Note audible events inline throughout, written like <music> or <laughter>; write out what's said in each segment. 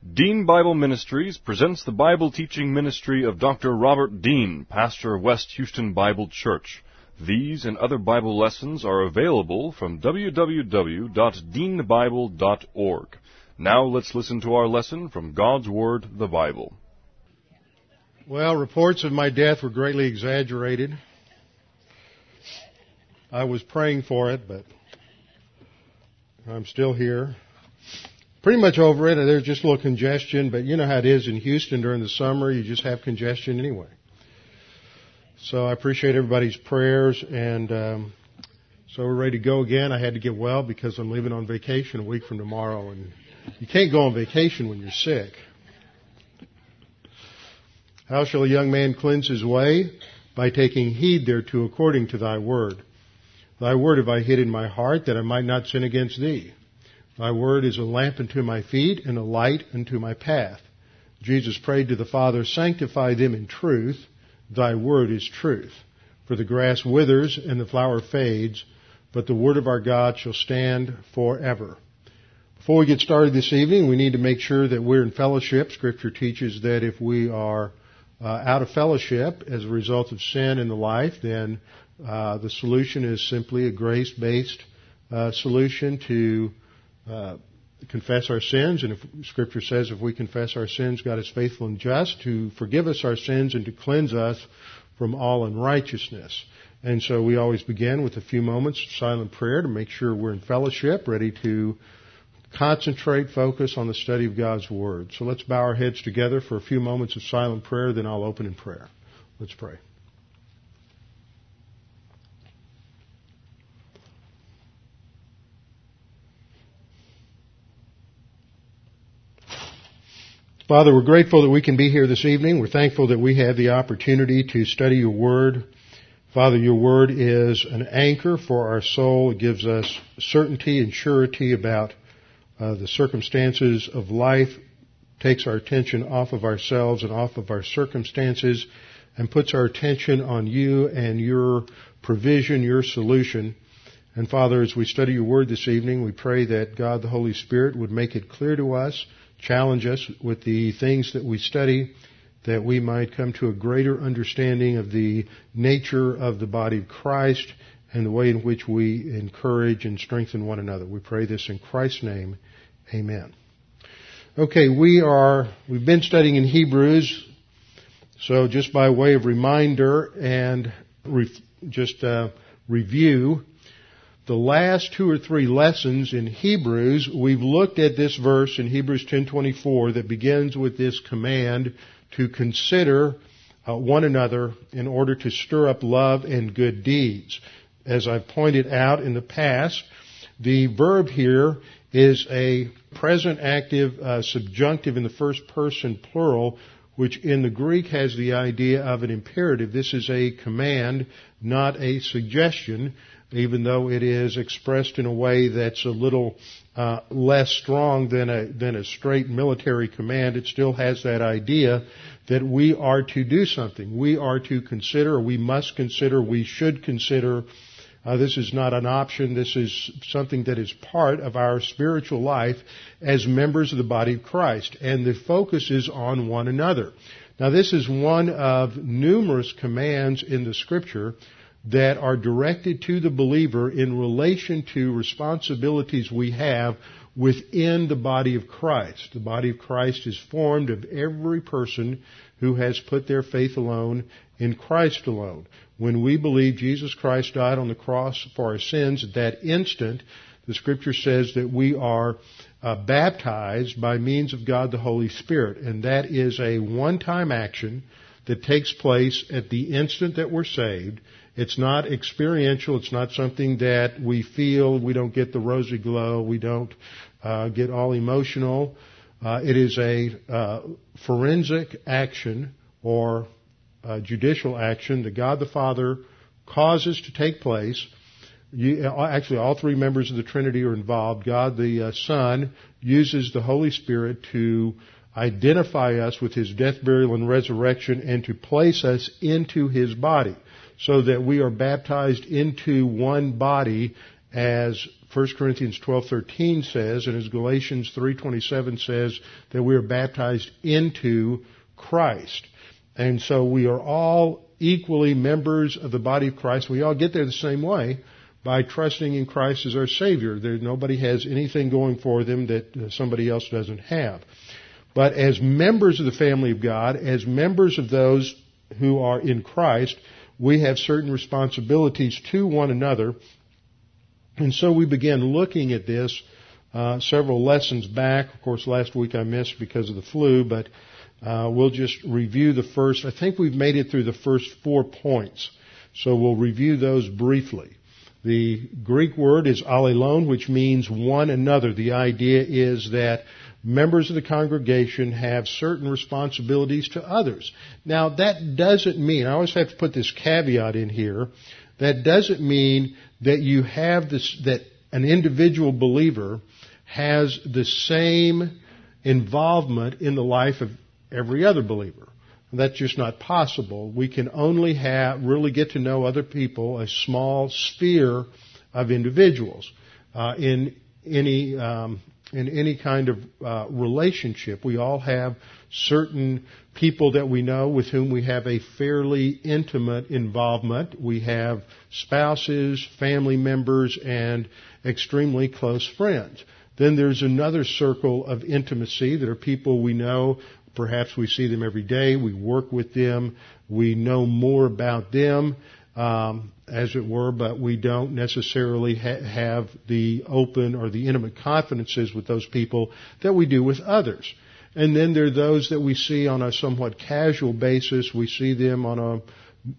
Dean Bible Ministries presents the Bible teaching ministry of Dr. Robert Dean, pastor of West Houston Bible Church. These and other Bible lessons are available from www.deanbible.org. Now let's listen to our lesson from God's Word, the Bible. Well, reports of my death were greatly exaggerated. I was praying for it, but I'm still here. Pretty much over it. There's just a little congestion, but you know how it is in Houston during the summer. You just have congestion anyway. So I appreciate everybody's prayers, and um, so we're ready to go again. I had to get well because I'm leaving on vacation a week from tomorrow, and you can't go on vacation when you're sick. How shall a young man cleanse his way? By taking heed thereto according to thy word. Thy word have I hid in my heart that I might not sin against thee. Thy word is a lamp unto my feet and a light unto my path. Jesus prayed to the Father, sanctify them in truth. Thy word is truth. For the grass withers and the flower fades, but the word of our God shall stand forever. Before we get started this evening, we need to make sure that we're in fellowship. Scripture teaches that if we are uh, out of fellowship as a result of sin in the life, then uh, the solution is simply a grace-based uh, solution to uh, confess our sins. And if Scripture says if we confess our sins, God is faithful and just to forgive us our sins and to cleanse us from all unrighteousness. And so we always begin with a few moments of silent prayer to make sure we're in fellowship, ready to concentrate, focus on the study of God's Word. So let's bow our heads together for a few moments of silent prayer, then I'll open in prayer. Let's pray. Father, we're grateful that we can be here this evening. We're thankful that we have the opportunity to study your word. Father, your word is an anchor for our soul. It gives us certainty and surety about uh, the circumstances of life, takes our attention off of ourselves and off of our circumstances, and puts our attention on you and your provision, your solution. And Father, as we study your word this evening, we pray that God the Holy Spirit would make it clear to us challenge us with the things that we study that we might come to a greater understanding of the nature of the body of Christ and the way in which we encourage and strengthen one another. We pray this in Christ's name. Amen. Okay, we are, we've been studying in Hebrews, so just by way of reminder and just uh, review, the last two or three lessons in Hebrews, we've looked at this verse in Hebrews 10:24 that begins with this command to consider uh, one another in order to stir up love and good deeds. As I've pointed out in the past, the verb here is a present active uh, subjunctive in the first person plural, which in the Greek has the idea of an imperative. This is a command, not a suggestion even though it is expressed in a way that's a little uh, less strong than a than a straight military command, it still has that idea that we are to do something. We are to consider, we must consider, we should consider. Uh, this is not an option. This is something that is part of our spiritual life as members of the body of Christ. And the focus is on one another. Now this is one of numerous commands in the scripture that are directed to the believer in relation to responsibilities we have within the body of Christ. The body of Christ is formed of every person who has put their faith alone in Christ alone. When we believe Jesus Christ died on the cross for our sins, at that instant, the scripture says that we are uh, baptized by means of God the Holy Spirit. And that is a one-time action that takes place at the instant that we're saved. It's not experiential. It's not something that we feel. We don't get the rosy glow. We don't uh, get all emotional. Uh, it is a uh, forensic action or judicial action that God the Father causes to take place. You, actually, all three members of the Trinity are involved. God the uh, Son uses the Holy Spirit to identify us with His death, burial, and resurrection and to place us into His body so that we are baptized into one body as 1 Corinthians 12:13 says and as Galatians 3:27 says that we are baptized into Christ. And so we are all equally members of the body of Christ. We all get there the same way by trusting in Christ as our Savior. There, nobody has anything going for them that uh, somebody else doesn't have. But as members of the family of God, as members of those who are in Christ, we have certain responsibilities to one another. And so we began looking at this uh, several lessons back. Of course, last week I missed because of the flu, but uh, we'll just review the first. I think we've made it through the first four points, so we'll review those briefly. The Greek word is allelon, which means one another. The idea is that members of the congregation have certain responsibilities to others. Now that doesn't mean, I always have to put this caveat in here, that doesn't mean that you have this, that an individual believer has the same involvement in the life of every other believer. That's just not possible. We can only have, really get to know other people, a small sphere of individuals. Uh, in any um, in any kind of uh, relationship, we all have certain people that we know with whom we have a fairly intimate involvement. We have spouses, family members, and extremely close friends. Then there's another circle of intimacy that are people we know Perhaps we see them every day. We work with them. We know more about them, um, as it were, but we don't necessarily ha- have the open or the intimate confidences with those people that we do with others. And then there are those that we see on a somewhat casual basis. We see them on a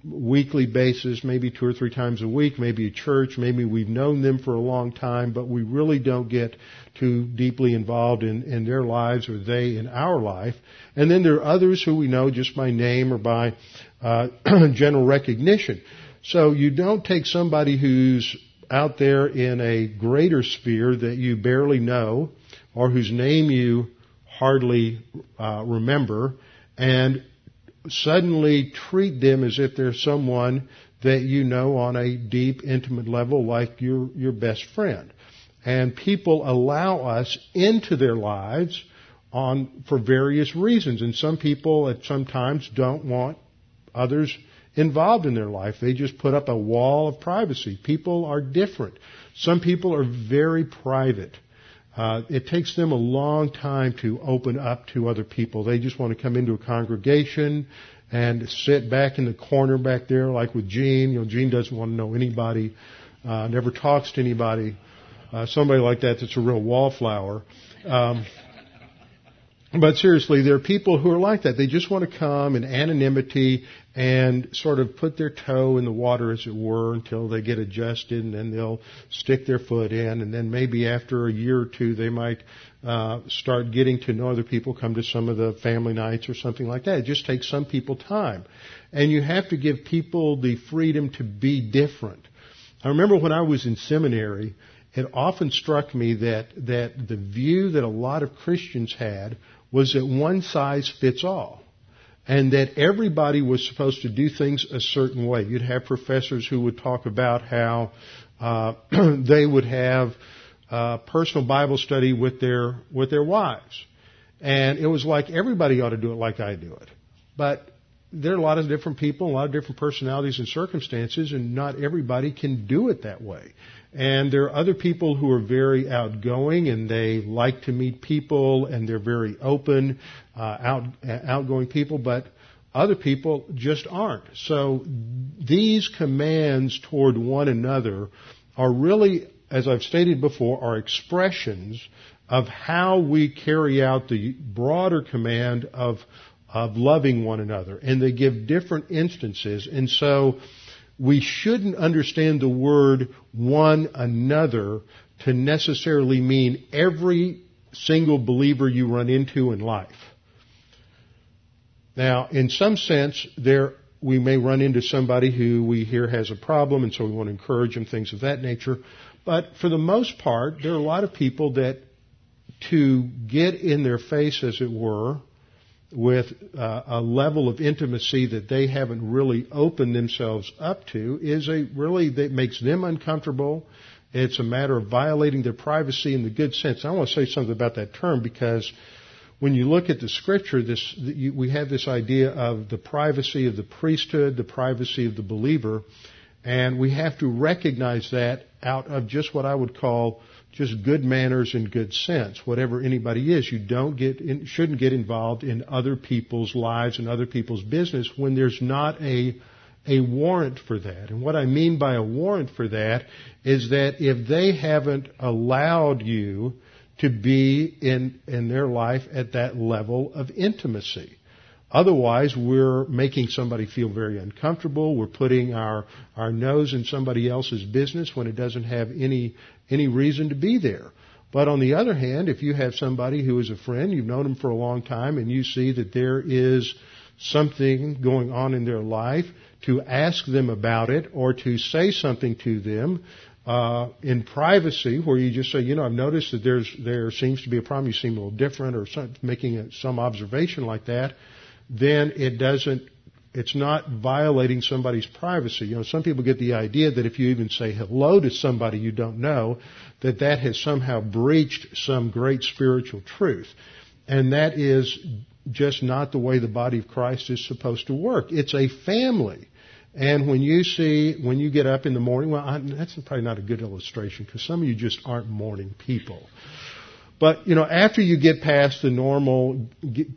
weekly basis, maybe two or three times a week, maybe a church, maybe we've known them for a long time, but we really don't get too deeply involved in, in their lives or they in our life. And then there are others who we know just by name or by uh, <clears throat> general recognition. So you don't take somebody who's out there in a greater sphere that you barely know or whose name you hardly uh, remember and suddenly treat them as if they're someone that you know on a deep, intimate level like your, your best friend. And people allow us into their lives on, for various reasons. And some people at some times don't want others involved in their life. They just put up a wall of privacy. People are different. Some people are very private. Uh, it takes them a long time to open up to other people. They just want to come into a congregation and sit back in the corner back there, like with Gene. You know, Gene doesn't want to know anybody, uh, never talks to anybody. Uh, somebody like that that's a real wallflower. Um, but seriously, there are people who are like that. They just want to come in anonymity and sort of put their toe in the water, as it were, until they get adjusted, and then they'll stick their foot in, and then maybe after a year or two, they might uh, start getting to know other people, come to some of the family nights or something like that. It just takes some people time, and you have to give people the freedom to be different. I remember when I was in seminary, it often struck me that that the view that a lot of Christians had was that one size fits all. And that everybody was supposed to do things a certain way. You'd have professors who would talk about how uh, <clears throat> they would have uh, personal Bible study with their with their wives, and it was like everybody ought to do it like I do it. But there are a lot of different people, a lot of different personalities and circumstances, and not everybody can do it that way. And there are other people who are very outgoing and they like to meet people and they're very open, uh, out, outgoing people, but other people just aren't. So these commands toward one another are really, as I've stated before, are expressions of how we carry out the broader command of of loving one another. And they give different instances. And so we shouldn't understand the word one another to necessarily mean every single believer you run into in life. Now, in some sense, there we may run into somebody who we hear has a problem, and so we want to encourage them, things of that nature. But for the most part, there are a lot of people that to get in their face, as it were, with uh, a level of intimacy that they haven't really opened themselves up to is a really that makes them uncomfortable. It's a matter of violating their privacy in the good sense. I want to say something about that term because when you look at the scripture, this, we have this idea of the privacy of the priesthood, the privacy of the believer, and we have to recognize that out of just what I would call just good manners and good sense. Whatever anybody is, you don't get in, shouldn't get involved in other people's lives and other people's business when there's not a a warrant for that. And what I mean by a warrant for that is that if they haven't allowed you to be in in their life at that level of intimacy. Otherwise, we're making somebody feel very uncomfortable. We're putting our, our nose in somebody else's business when it doesn't have any, any reason to be there. But on the other hand, if you have somebody who is a friend, you've known them for a long time, and you see that there is something going on in their life, to ask them about it or to say something to them uh, in privacy, where you just say, you know, I've noticed that there's there seems to be a problem. You seem a little different, or some, making a, some observation like that then it doesn't, it's not violating somebody's privacy. You know, some people get the idea that if you even say hello to somebody you don't know, that that has somehow breached some great spiritual truth. And that is just not the way the body of Christ is supposed to work. It's a family. And when you see, when you get up in the morning, well, I, that's probably not a good illustration because some of you just aren't morning people. But, you know, after you get past the normal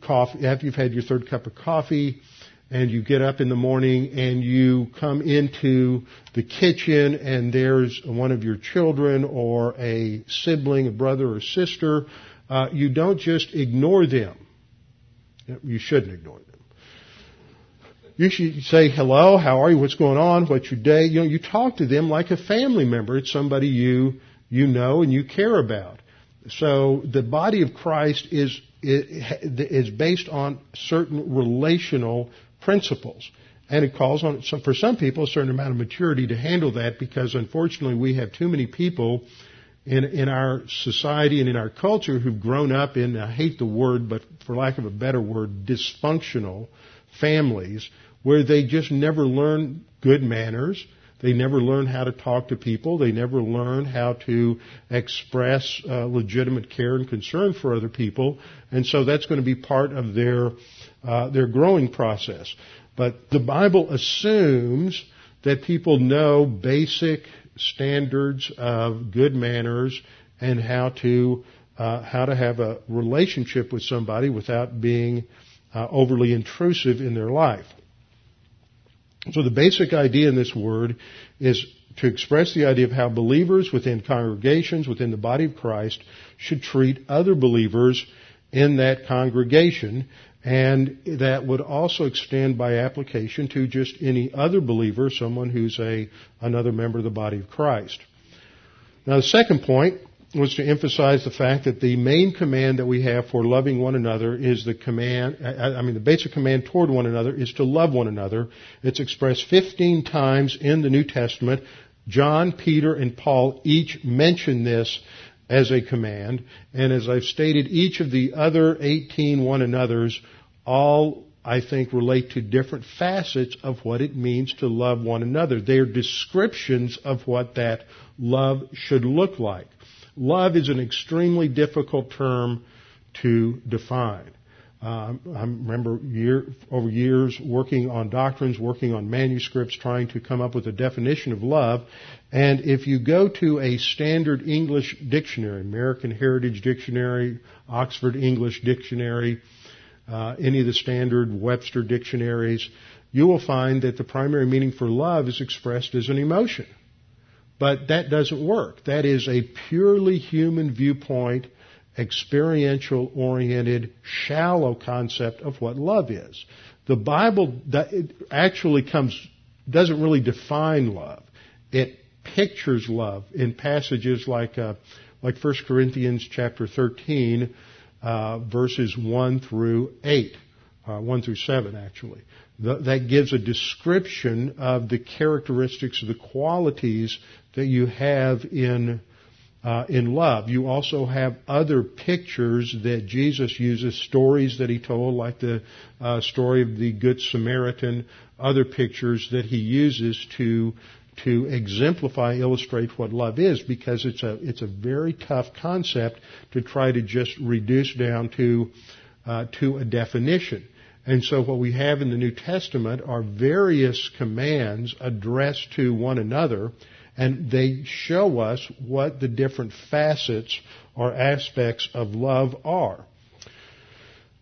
coffee, after you've had your third cup of coffee, and you get up in the morning and you come into the kitchen and there's one of your children or a sibling, a brother or sister, uh, you don't just ignore them. You shouldn't ignore them. You should say hello, how are you, what's going on, what's your day? You know, you talk to them like a family member. It's somebody you, you know and you care about. So the body of Christ is, is based on certain relational principles. And it calls on, for some people, a certain amount of maturity to handle that because unfortunately we have too many people in, in our society and in our culture who've grown up in, I hate the word, but for lack of a better word, dysfunctional families where they just never learn good manners they never learn how to talk to people. They never learn how to express uh, legitimate care and concern for other people. And so that's going to be part of their uh, their growing process. But the Bible assumes that people know basic standards of good manners and how to uh, how to have a relationship with somebody without being uh, overly intrusive in their life. So the basic idea in this word is to express the idea of how believers within congregations, within the body of Christ, should treat other believers in that congregation, and that would also extend by application to just any other believer, someone who's a another member of the body of Christ. Now the second point was to emphasize the fact that the main command that we have for loving one another is the command, I mean, the basic command toward one another is to love one another. It's expressed 15 times in the New Testament. John, Peter, and Paul each mention this as a command. And as I've stated, each of the other 18 one another's all, I think, relate to different facets of what it means to love one another. They are descriptions of what that love should look like. Love is an extremely difficult term to define. Uh, I remember year, over years working on doctrines, working on manuscripts, trying to come up with a definition of love. And if you go to a standard English dictionary, American Heritage Dictionary, Oxford English Dictionary, uh, any of the standard Webster dictionaries, you will find that the primary meaning for love is expressed as an emotion. But that doesn't work. That is a purely human viewpoint, experiential oriented, shallow concept of what love is. The Bible actually comes, doesn't really define love. It pictures love in passages like, uh, like 1 Corinthians chapter 13, uh, verses 1 through 8, uh, 1 through 7 actually. The, that gives a description of the characteristics, of the qualities that you have in uh, in love. You also have other pictures that Jesus uses, stories that he told, like the uh, story of the Good Samaritan, other pictures that he uses to to exemplify, illustrate what love is because it's a, it's a very tough concept to try to just reduce down to, uh, to a definition. And so what we have in the New Testament are various commands addressed to one another and they show us what the different facets or aspects of love are.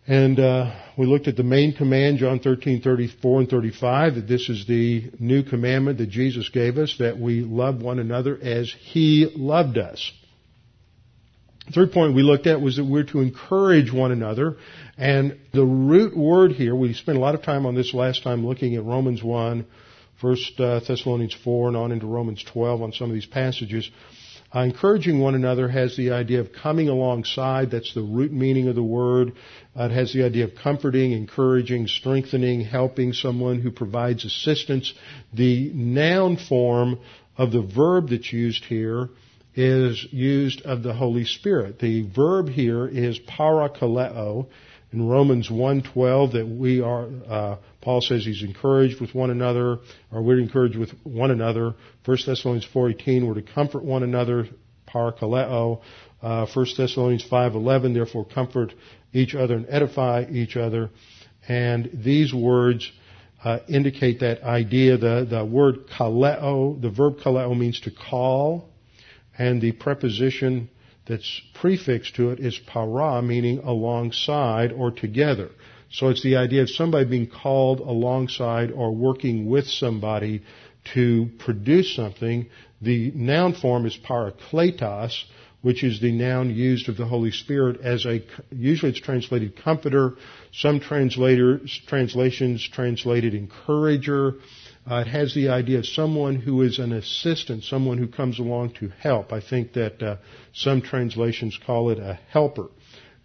And uh, we looked at the main command, John 13, 34 and 35, that this is the new commandment that Jesus gave us, that we love one another as He loved us. The third point we looked at was that we're to encourage one another. And the root word here, we spent a lot of time on this last time looking at Romans 1, 1 uh, Thessalonians 4, and on into Romans 12 on some of these passages. Uh, encouraging one another has the idea of coming alongside. That's the root meaning of the word. Uh, it has the idea of comforting, encouraging, strengthening, helping someone who provides assistance. The noun form of the verb that's used here is used of the Holy Spirit. The verb here is parakaleo. In Romans 1.12 that we are, uh, Paul says he's encouraged with one another, or we're encouraged with one another. 1 Thessalonians 4.18, we're to comfort one another, parakaleo. Uh, 1 Thessalonians 5.11, therefore comfort each other and edify each other. And these words uh, indicate that idea. The, the word kaleo, the verb kaleo means to call, and the preposition that's prefixed to it is para, meaning alongside or together. So it's the idea of somebody being called alongside or working with somebody to produce something. The noun form is parakletos, which is the noun used of the Holy Spirit as a, usually it's translated comforter, some translators, translations translated encourager. Uh, it has the idea of someone who is an assistant, someone who comes along to help. I think that uh, some translations call it a helper.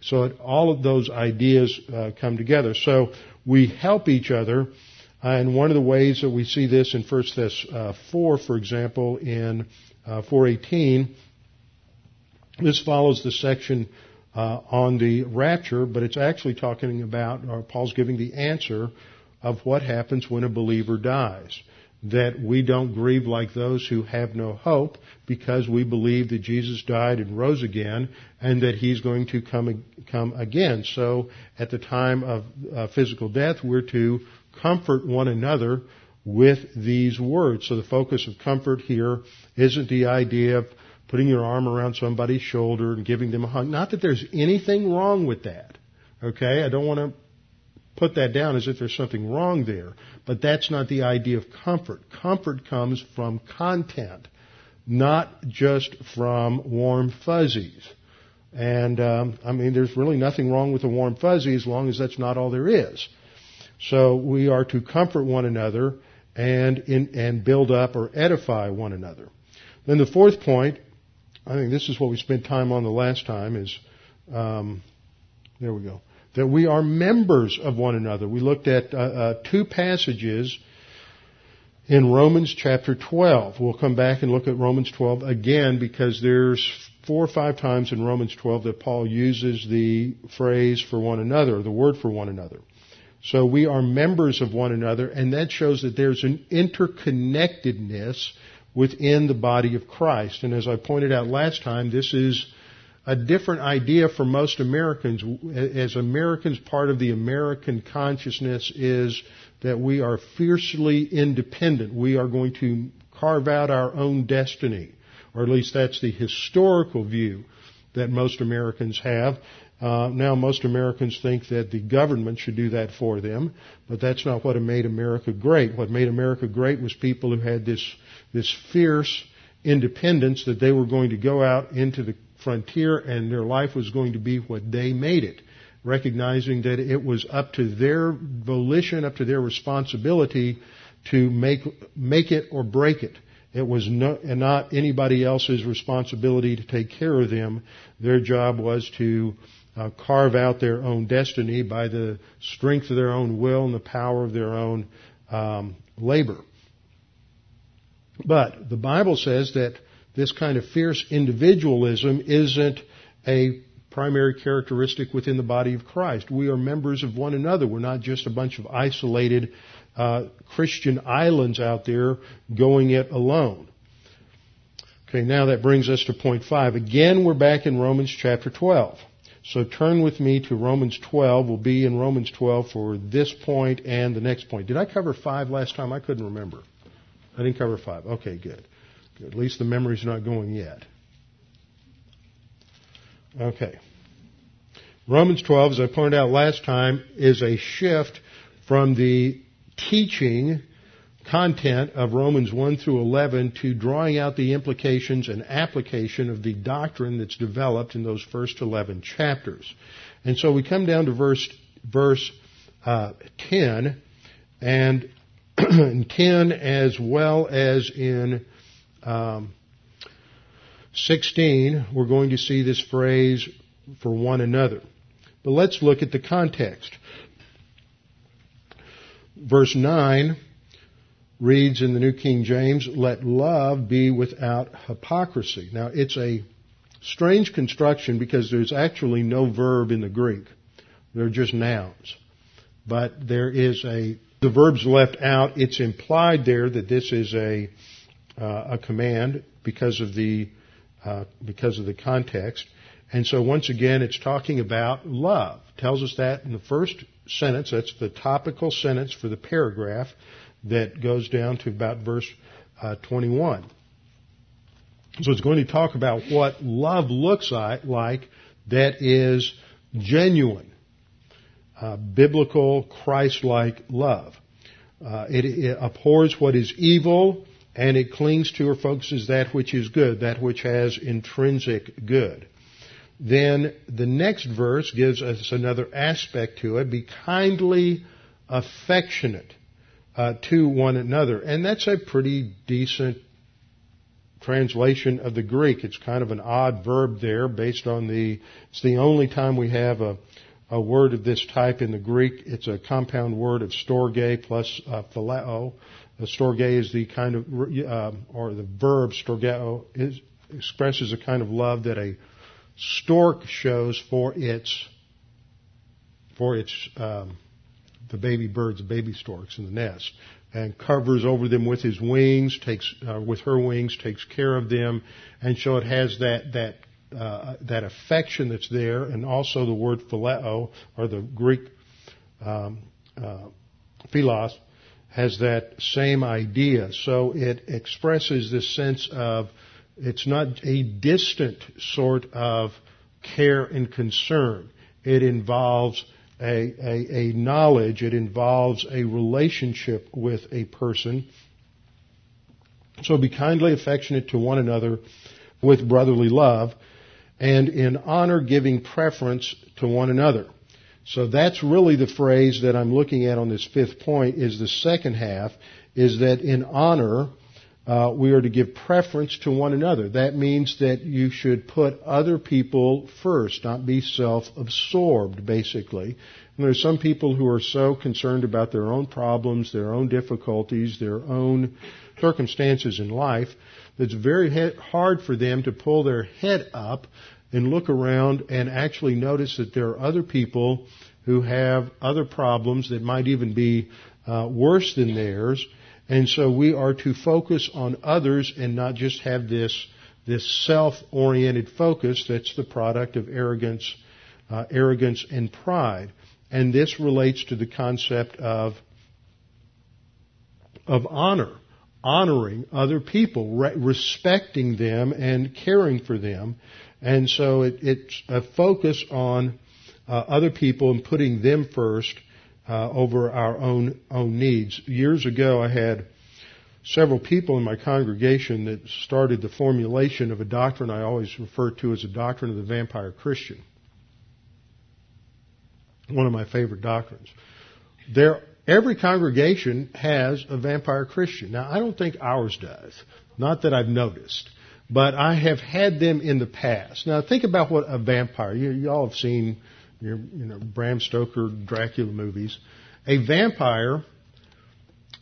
So it, all of those ideas uh, come together. So we help each other, uh, and one of the ways that we see this in First Thess uh, 4, for example, in uh, 418, this follows the section on the rapture, but it's actually talking about, Paul's giving the answer of what happens when a believer dies. That we don't grieve like those who have no hope because we believe that Jesus died and rose again and that He's going to come, come again. So at the time of uh, physical death, we're to comfort one another with these words. So the focus of comfort here isn't the idea of putting your arm around somebody's shoulder and giving them a hug. Not that there's anything wrong with that. Okay? I don't want to put that down as if there's something wrong there. But that's not the idea of comfort. Comfort comes from content, not just from warm fuzzies. And um, I mean, there's really nothing wrong with a warm fuzzy as long as that's not all there is. So we are to comfort one another and in, and build up or edify one another. Then the fourth point I think this is what we spent time on the last time is, um, there we go, that we are members of one another. We looked at uh, uh, two passages in Romans chapter 12. We'll come back and look at Romans 12 again because there's four or five times in Romans 12 that Paul uses the phrase for one another, the word for one another. So we are members of one another and that shows that there's an interconnectedness within the body of Christ. And as I pointed out last time, this is a different idea for most Americans. As Americans, part of the American consciousness is that we are fiercely independent. We are going to carve out our own destiny. Or at least that's the historical view that most Americans have. Uh, now, most Americans think that the government should do that for them, but that's not what made America great. What made America great was people who had this this fierce independence that they were going to go out into the frontier and their life was going to be what they made it, recognizing that it was up to their volition, up to their responsibility to make make it or break it. It was no, not anybody else's responsibility to take care of them. Their job was to uh, carve out their own destiny by the strength of their own will and the power of their own um, labor. But the Bible says that this kind of fierce individualism isn't a primary characteristic within the body of Christ. We are members of one another. We're not just a bunch of isolated uh, Christian islands out there going it alone. Okay, now that brings us to point five. Again, we're back in Romans chapter 12. So turn with me to Romans 12. We'll be in Romans 12 for this point and the next point. Did I cover five last time? I couldn't remember. I didn't cover five. Okay, good. At least the memory's not going yet. Okay. Romans 12, as I pointed out last time, is a shift from the teaching content of Romans 1 through 11 to drawing out the implications and application of the doctrine that's developed in those first 11 chapters. And so we come down to verse, verse uh, 10, and in <clears throat> 10 as well as in um, 16, we're going to see this phrase for one another. But let's look at the context. Verse 9 reads in the New King James, let love be without hypocrisy. Now it's a strange construction because there's actually no verb in the Greek. They're just nouns. But there is a, the verb's left out. It's implied there that this is a, a command because of the, uh, because of the context. And so once again, it's talking about love. Tells us that in the first sentence. That's the topical sentence for the paragraph that goes down to about verse uh, 21. So it's going to talk about what love looks like that is genuine, uh, biblical, Christ-like love. Uh, it, it, abhors what is evil and it clings to or focuses that which is good, that which has intrinsic good. Then the next verse gives us another aspect to it. Be kindly affectionate uh, to one another. And that's a pretty decent translation of the Greek. It's kind of an odd verb there based on the, it's the only time we have a, a word of this type in the Greek. It's a compound word of storge plus uh, phileo. The storge is the kind of, uh, or the verb storgeo is, expresses a kind of love that a stork shows for its, for its, um, the baby birds, the baby storks in the nest, and covers over them with his wings, takes uh, with her wings, takes care of them, and so it has that that uh, that affection that's there, and also the word phileo or the Greek um, uh, philos has that same idea. So it expresses this sense of it's not a distant sort of care and concern. It involves a, a, a knowledge, it involves a relationship with a person. So be kindly affectionate to one another with brotherly love and in honor giving preference to one another. So that's really the phrase that I'm looking at on this fifth point is the second half is that in honor uh, we are to give preference to one another. That means that you should put other people first, not be self-absorbed, basically. And there are some people who are so concerned about their own problems, their own difficulties, their own circumstances in life, that it's very hard for them to pull their head up and look around and actually notice that there are other people who have other problems that might even be uh, worse than theirs and so we are to focus on others and not just have this, this self-oriented focus that's the product of arrogance, uh, arrogance and pride. And this relates to the concept of, of honor, honoring other people, re- respecting them and caring for them. And so it, it's a focus on uh, other people and putting them first uh, over our own own needs. Years ago, I had several people in my congregation that started the formulation of a doctrine I always refer to as a doctrine of the vampire Christian. One of my favorite doctrines. There, every congregation has a vampire Christian. Now, I don't think ours does. Not that I've noticed. But I have had them in the past. Now, think about what a vampire, you, you all have seen your, you know, Bram Stoker Dracula movies. A vampire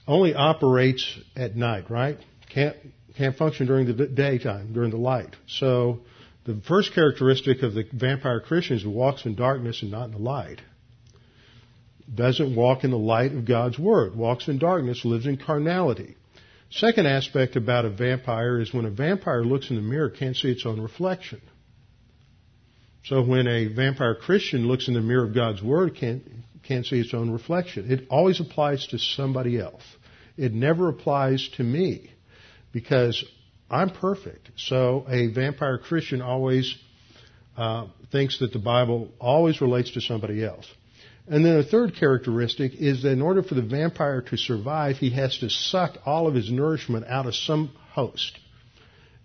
only operates at night, right? Can't can't function during the daytime, during the light. So The first characteristic of the vampire Christian is walks in darkness and not in the light. Doesn't walk in the light of God's Word. Walks in darkness, lives in carnality. Second aspect about a vampire is when a vampire looks in the mirror, can't see its own reflection. So when a vampire Christian looks in the mirror of God's Word, can't, can't see its own reflection. It always applies to somebody else. It never applies to me because I'm perfect. So a vampire Christian always uh, thinks that the Bible always relates to somebody else. And then a third characteristic is that in order for the vampire to survive, he has to suck all of his nourishment out of some host.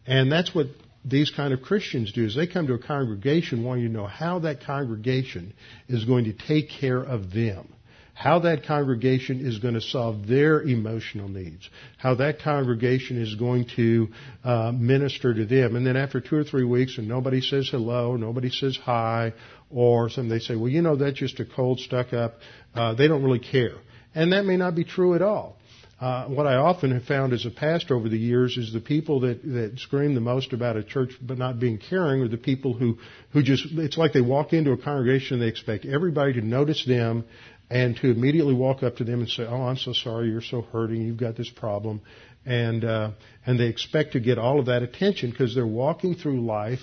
And that's what these kind of Christians do is they come to a congregation wanting to know how that congregation is going to take care of them how that congregation is going to solve their emotional needs, how that congregation is going to uh, minister to them. And then after two or three weeks and nobody says hello, nobody says hi, or some they say, well, you know, that's just a cold stuck up, uh, they don't really care. And that may not be true at all. Uh, what I often have found as a pastor over the years is the people that, that scream the most about a church but not being caring are the people who, who just, it's like they walk into a congregation and they expect everybody to notice them and to immediately walk up to them and say, "Oh, I'm so sorry, you're so hurting, you've got this problem," and uh, and they expect to get all of that attention because they're walking through life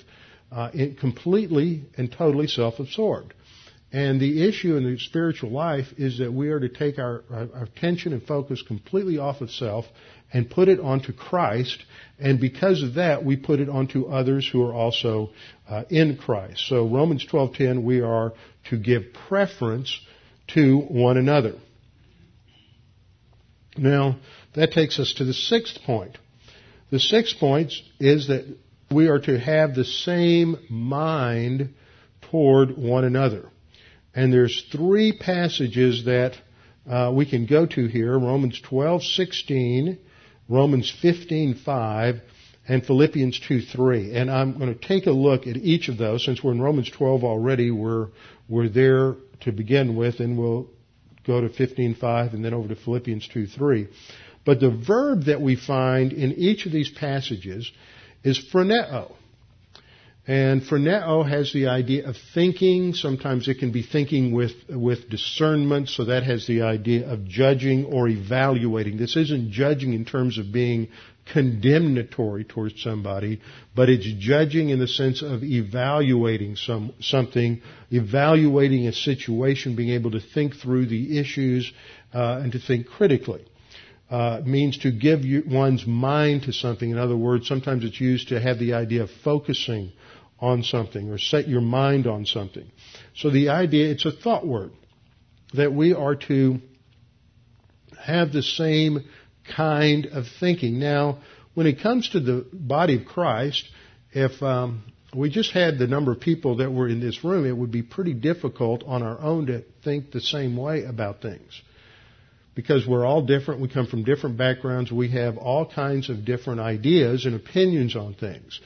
uh, completely and totally self-absorbed. And the issue in the spiritual life is that we are to take our, our, attention and focus completely off of self and put it onto Christ. And because of that, we put it onto others who are also uh, in Christ. So Romans 12:10, we are to give preference to one another. Now, that takes us to the sixth point. The sixth point is that we are to have the same mind toward one another. And there's three passages that uh, we can go to here: Romans 12:16, Romans 15:5, and Philippians 2:3. And I'm going to take a look at each of those. Since we're in Romans 12 already, we're we're there to begin with, and we'll go to 15.5 and then over to Philippians 2.3. But the verb that we find in each of these passages is phroneo. And phroneo has the idea of thinking. Sometimes it can be thinking with, with discernment, so that has the idea of judging or evaluating. This isn't judging in terms of being condemnatory towards somebody, but it's judging in the sense of evaluating some, something, evaluating a situation, being able to think through the issues uh, and to think critically. Uh, means to give you, one's mind to something. In other words, sometimes it's used to have the idea of focusing on something or set your mind on something. So the idea, it's a thought word that we are to have the same kind of thinking. Now, when it comes to the body of Christ, if um, we just had the number of people that were in this room, it would be pretty difficult on our own to think the same way about things. Because we're all different, we come from different backgrounds, we have all kinds of different ideas and opinions on things.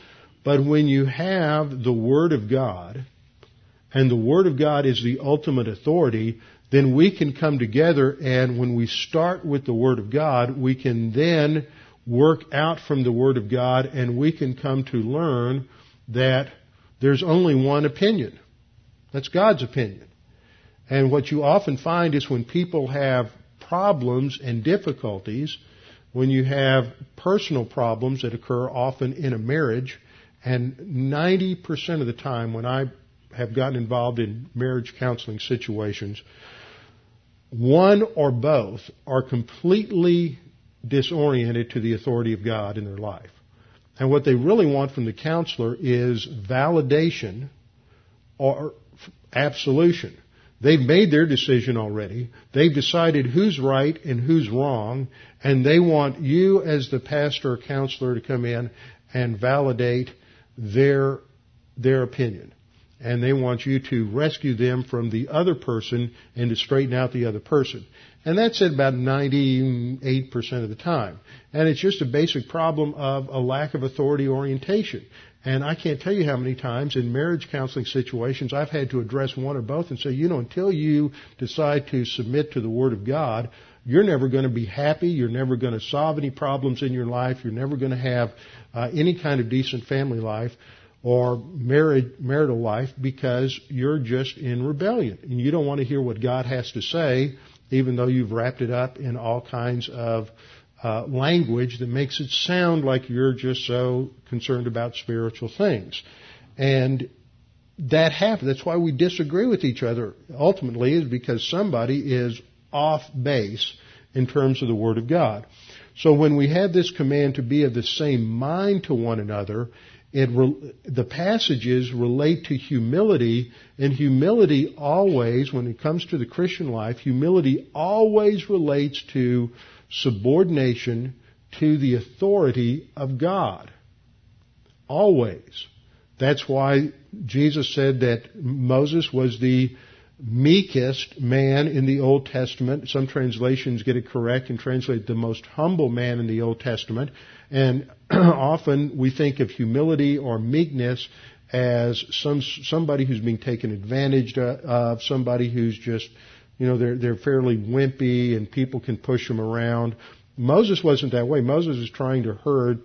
But when you have the Word of God, and the Word of God is the ultimate authority, then we can come together and when we start with the Word of God, we can then work out from the Word of God and we can come to learn that there's only one opinion. That's God's opinion. And what you often find is when people have problems and difficulties, when you have personal problems that occur often in a marriage, and 90% of the time when I have gotten involved in marriage counseling situations, one or both are completely disoriented to the authority of God in their life. And what they really want from the counselor is validation or absolution. They've made their decision already. They've decided who's right and who's wrong, and they want you as the pastor or counselor to come in and validate their, their opinion and they want you to rescue them from the other person and to straighten out the other person. And that's at about 98% of the time. And it's just a basic problem of a lack of authority orientation. And I can't tell you how many times in marriage counseling situations I've had to address one or both and say, you know, until you decide to submit to the Word of God, you're never going to be happy. You're never going to solve any problems in your life. You're never going to have uh, any kind of decent family life or married, marital life because you're just in rebellion and you don't want to hear what God has to say, even though you've wrapped it up in all kinds of uh, language that makes it sound like you're just so concerned about spiritual things. And that happens. That's why we disagree with each other ultimately is because somebody is off base in terms of the Word of God. So when we have this command to be of the same mind to one another, it re- the passages relate to humility, and humility always, when it comes to the Christian life, humility always relates to subordination to the authority of God. Always. That's why Jesus said that Moses was the meekest man in the Old Testament. Some translations get it correct and translate the most humble man in the Old Testament. And <clears throat> often we think of humility or meekness as some somebody who's being taken advantage of, somebody who's just, you know, they're they're fairly wimpy and people can push them around. Moses wasn't that way. Moses is trying to herd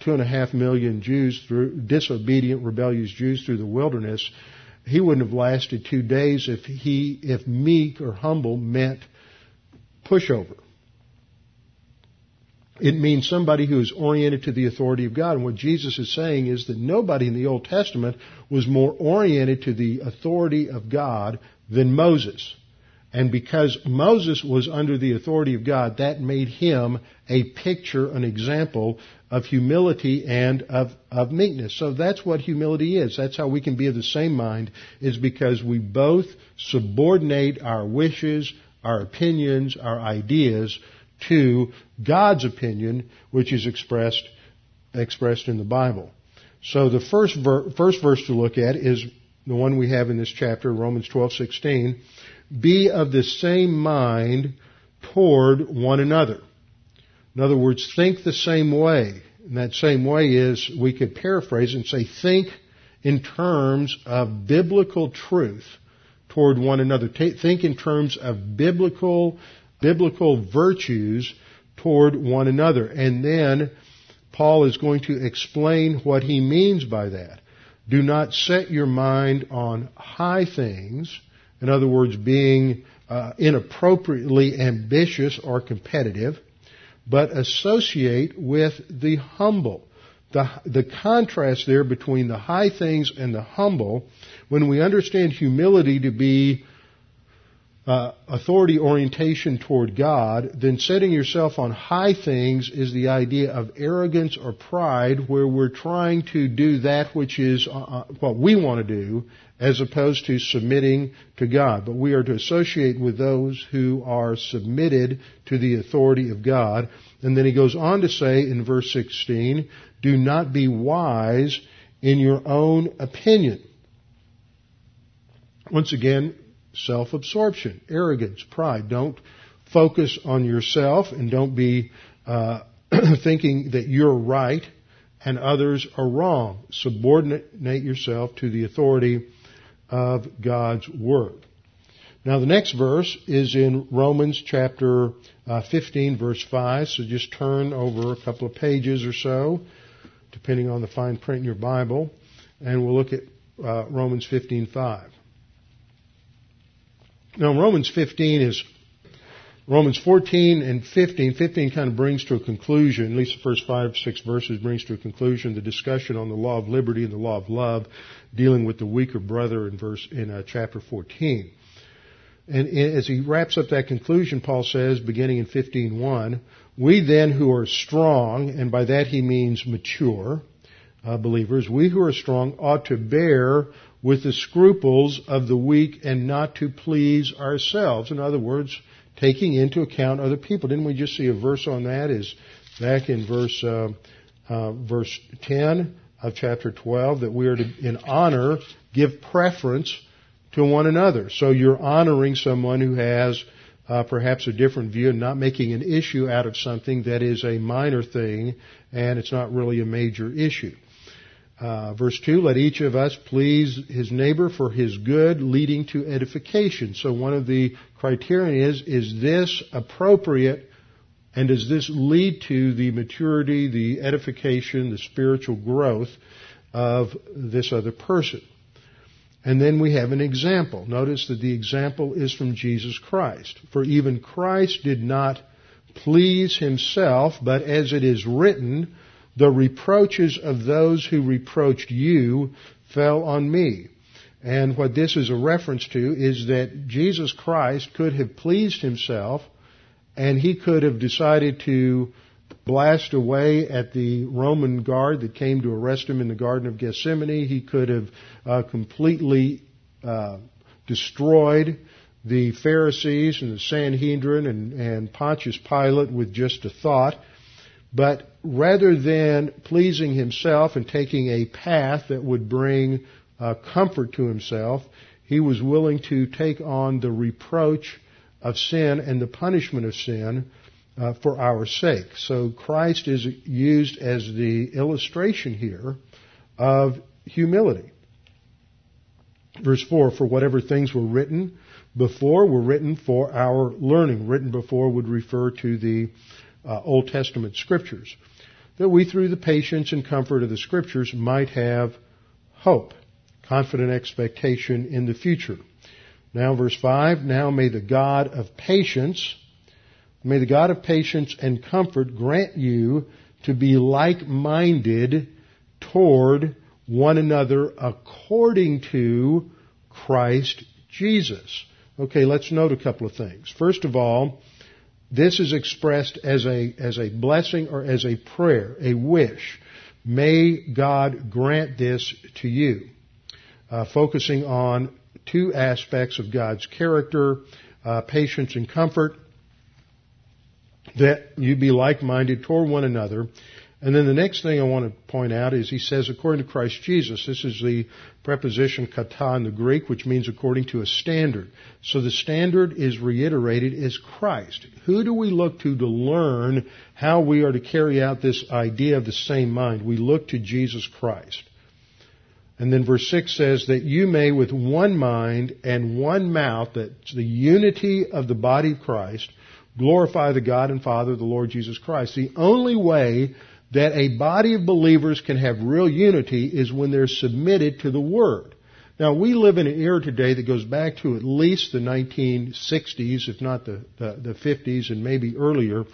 two and a half million Jews through disobedient, rebellious Jews through the wilderness he wouldn't have lasted two days if he, if meek or humble meant pushover. It means somebody who is oriented to the authority of God. And what Jesus is saying is that nobody in the Old Testament was more oriented to the authority of God than Moses. And because Moses was under the authority of God, that made him a picture, an example of humility and of, of meekness. So that's what humility is. That's how we can be of the same mind, is because we both subordinate our wishes, our opinions, our ideas to God's opinion, which is expressed, expressed in the Bible. So the first, ver- first verse to look at is the one we have in this chapter, Romans 12:16 be of the same mind toward one another. In other words, think the same way. And that same way is, we could paraphrase and say, think in terms of biblical truth toward one another. Think in terms of biblical, biblical virtues toward one another. And then Paul is going to explain what he means by that. Do not set your mind on high things, in other words, being uh, inappropriately ambitious or competitive, but associate with the humble. The, the contrast there between the high things and the humble, when we understand humility to be uh, authority orientation toward God, then setting yourself on high things is the idea of arrogance or pride, where we're trying to do that which is uh, uh, what we want to do, as opposed to submitting to God. But we are to associate with those who are submitted to the authority of God. And then he goes on to say in verse 16, do not be wise in your own opinion. Once again, self-absorption, arrogance, pride. Don't focus on yourself and don't be uh, <clears throat> thinking that you're right and others are wrong. Subordinate yourself to the authority of God's Word. Now the next verse is in Romans chapter uh, 15 verse 5, so just turn over a couple of pages or so, depending on the fine print in your Bible, and we'll look at uh, Romans 15:5. Now, Romans 15 is Romans 14 and 15. 15 kind of brings to a conclusion, at least the first five, six verses brings to a conclusion the discussion on the law of liberty and the law of love, dealing with the weaker brother in verse in uh, chapter 14. And as he wraps up that conclusion, Paul says, beginning in 15:1, we then who are strong, and by that he means mature uh, believers, we who are strong ought to bear with the scruples of the weak and not to please ourselves. In other words, taking into account other people. Didn't we just see a verse on that? Is back in verse uh, uh, verse 10 of chapter 12 that we are to, in honor, give preference to one another. So you're honoring someone who has uh, perhaps a different view and not making an issue out of something that is a minor thing and it's not really a major issue. Uh, verse 2, let each of us please his neighbor for his good, leading to edification. So one of the criteria is, is this appropriate and does this lead to the maturity, the edification, the spiritual growth of this other person. And then we have an example. Notice that the example is from Jesus Christ. For even Christ did not please himself, but as it is written, the reproaches of those who reproached you fell on me. And what this is a reference to is that Jesus Christ could have pleased himself and he could have decided to blast away at the Roman guard that came to arrest him in the Garden of Gethsemane. He could have uh, completely uh, destroyed the Pharisees and the Sanhedrin and, and Pontius Pilate with just a thought. But rather than pleasing himself and taking a path that would bring uh, comfort to himself, he was willing to take on the reproach of sin and the punishment of sin uh, for our sake. So Christ is used as the illustration here of humility. Verse 4 For whatever things were written before were written for our learning. Written before would refer to the uh, Old Testament scriptures. That we, through the patience and comfort of the scriptures, might have hope, confident expectation in the future. Now, verse 5 Now may the God of patience May the God of patience and comfort grant you to be like-minded toward one another according to Christ Jesus. Okay, let's note a couple of things. First of all, this is expressed as a, as a blessing or as a prayer, a wish. May God grant this to you. Uh, focusing on two aspects of God's character, uh, patience and comfort, that you be like-minded toward one another. And then the next thing I want to point out is he says, according to Christ Jesus, this is the preposition kata in the Greek, which means according to a standard. So the standard is reiterated is Christ. Who do we look to to learn how we are to carry out this idea of the same mind? We look to Jesus Christ. And then verse 6 says that you may with one mind and one mouth, that's the unity of the body of Christ, glorify the God and Father the Lord Jesus Christ. The only way that a body of believers can have real unity is when they're submitted to the Word. Now, we live in an era today that goes back to at least the 1960s, if not the, the, the 50s and maybe earlier,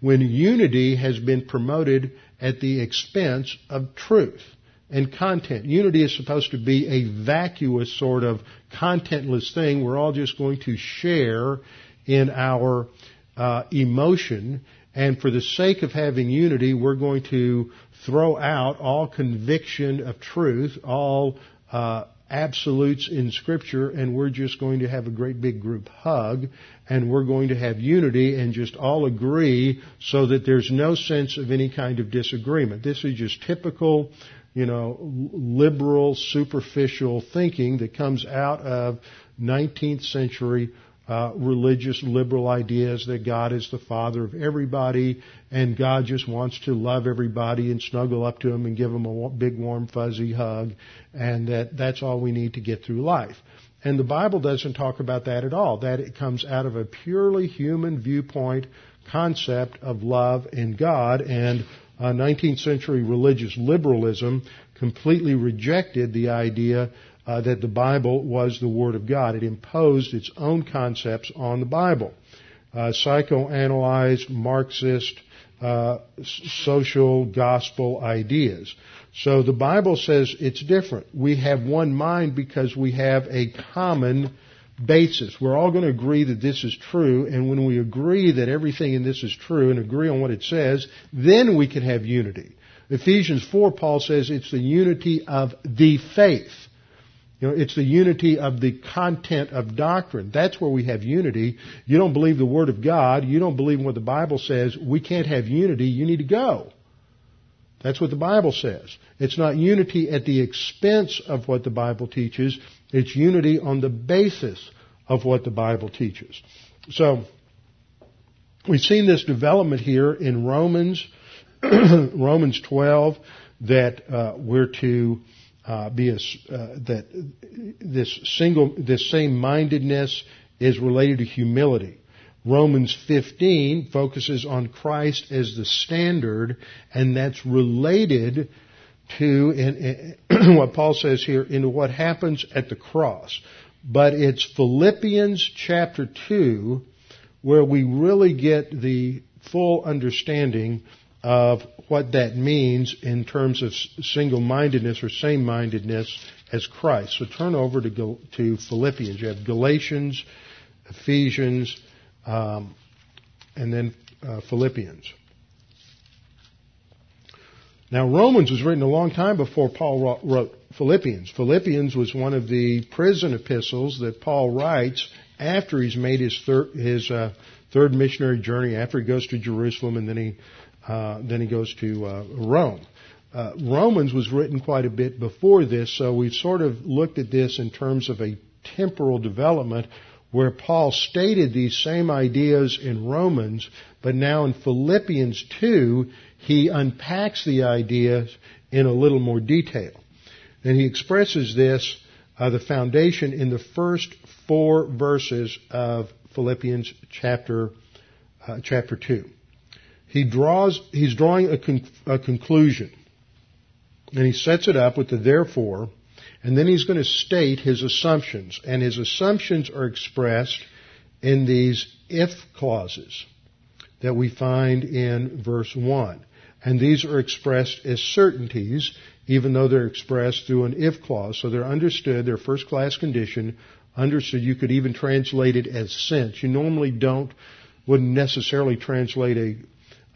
when unity has been promoted at the expense of truth and content. Unity is supposed to be a vacuous sort of contentless thing. We're all just going to share in our uh, emotion, and for the sake of having unity, we're going to throw out all conviction of truth, all uh, absolutes in Scripture, and we're just going to have a great big group hug, and we're going to have unity and just all agree so that there's no sense of any kind of disagreement. This is just typical, you know, liberal, superficial thinking that comes out of 19th century uh, religious liberal ideas that God is the father of everybody and God just wants to love everybody and snuggle up to them and give them a big warm fuzzy hug and that that's all we need to get through life. And the Bible doesn't talk about that at all. That it comes out of a purely human viewpoint concept of love in God and uh, 19th century religious liberalism completely rejected the idea uh, that the Bible was the Word of God. It imposed its own concepts on the Bible. Uh, psychoanalyzed, Marxist, uh, social gospel ideas. So the Bible says it's different. We have one mind because we have a common basis. We're all going to agree that this is true, and when we agree that everything in this is true and agree on what it says, then we can have unity. Ephesians 4, Paul says it's the unity of the faith. You know, it's the unity of the content of doctrine. That's where we have unity. You don't believe the Word of God. You don't believe what the Bible says. We can't have unity. You need to go. That's what the Bible says. It's not unity at the expense of what the Bible teaches. It's unity on the basis of what the Bible teaches. So, we've seen this development here in Romans, <clears throat> Romans 12, that uh, we're to uh, be a, uh, that this single, this same mindedness is related to humility. Romans 15 focuses on Christ as the standard, and that's related to in, in <clears throat> what Paul says here into what happens at the cross. But it's Philippians chapter 2 where we really get the full understanding of what that means in terms of single-mindedness or same-mindedness as Christ. So turn over to, to Philippians. You have Galatians, Ephesians, um, and then uh, Philippians. Now, Romans was written a long time before Paul wrote Philippians. Philippians was one of the prison epistles that Paul writes after he's made his, thir- his uh, third missionary journey, after he goes to Jerusalem, and then he then he goes to uh, Rome. Uh, Romans was written quite a bit before this, so we've sort of looked at this in terms of a temporal development where Paul stated these same ideas in Romans, but now in Philippians 2, he unpacks the ideas in a little more detail. And he expresses this, uh, the foundation, in the first four verses of Philippians chapter, uh, chapter 2. He draws, he's drawing a, con- a conclusion. And he sets it up with the therefore, and then he's going to state his assumptions. And his assumptions are expressed in these if clauses that we find in verse 1. And these are expressed as certainties, even though they're expressed through an if clause. So they're understood, they're first class condition, understood. You could even translate it as since. You normally don't, wouldn't necessarily translate a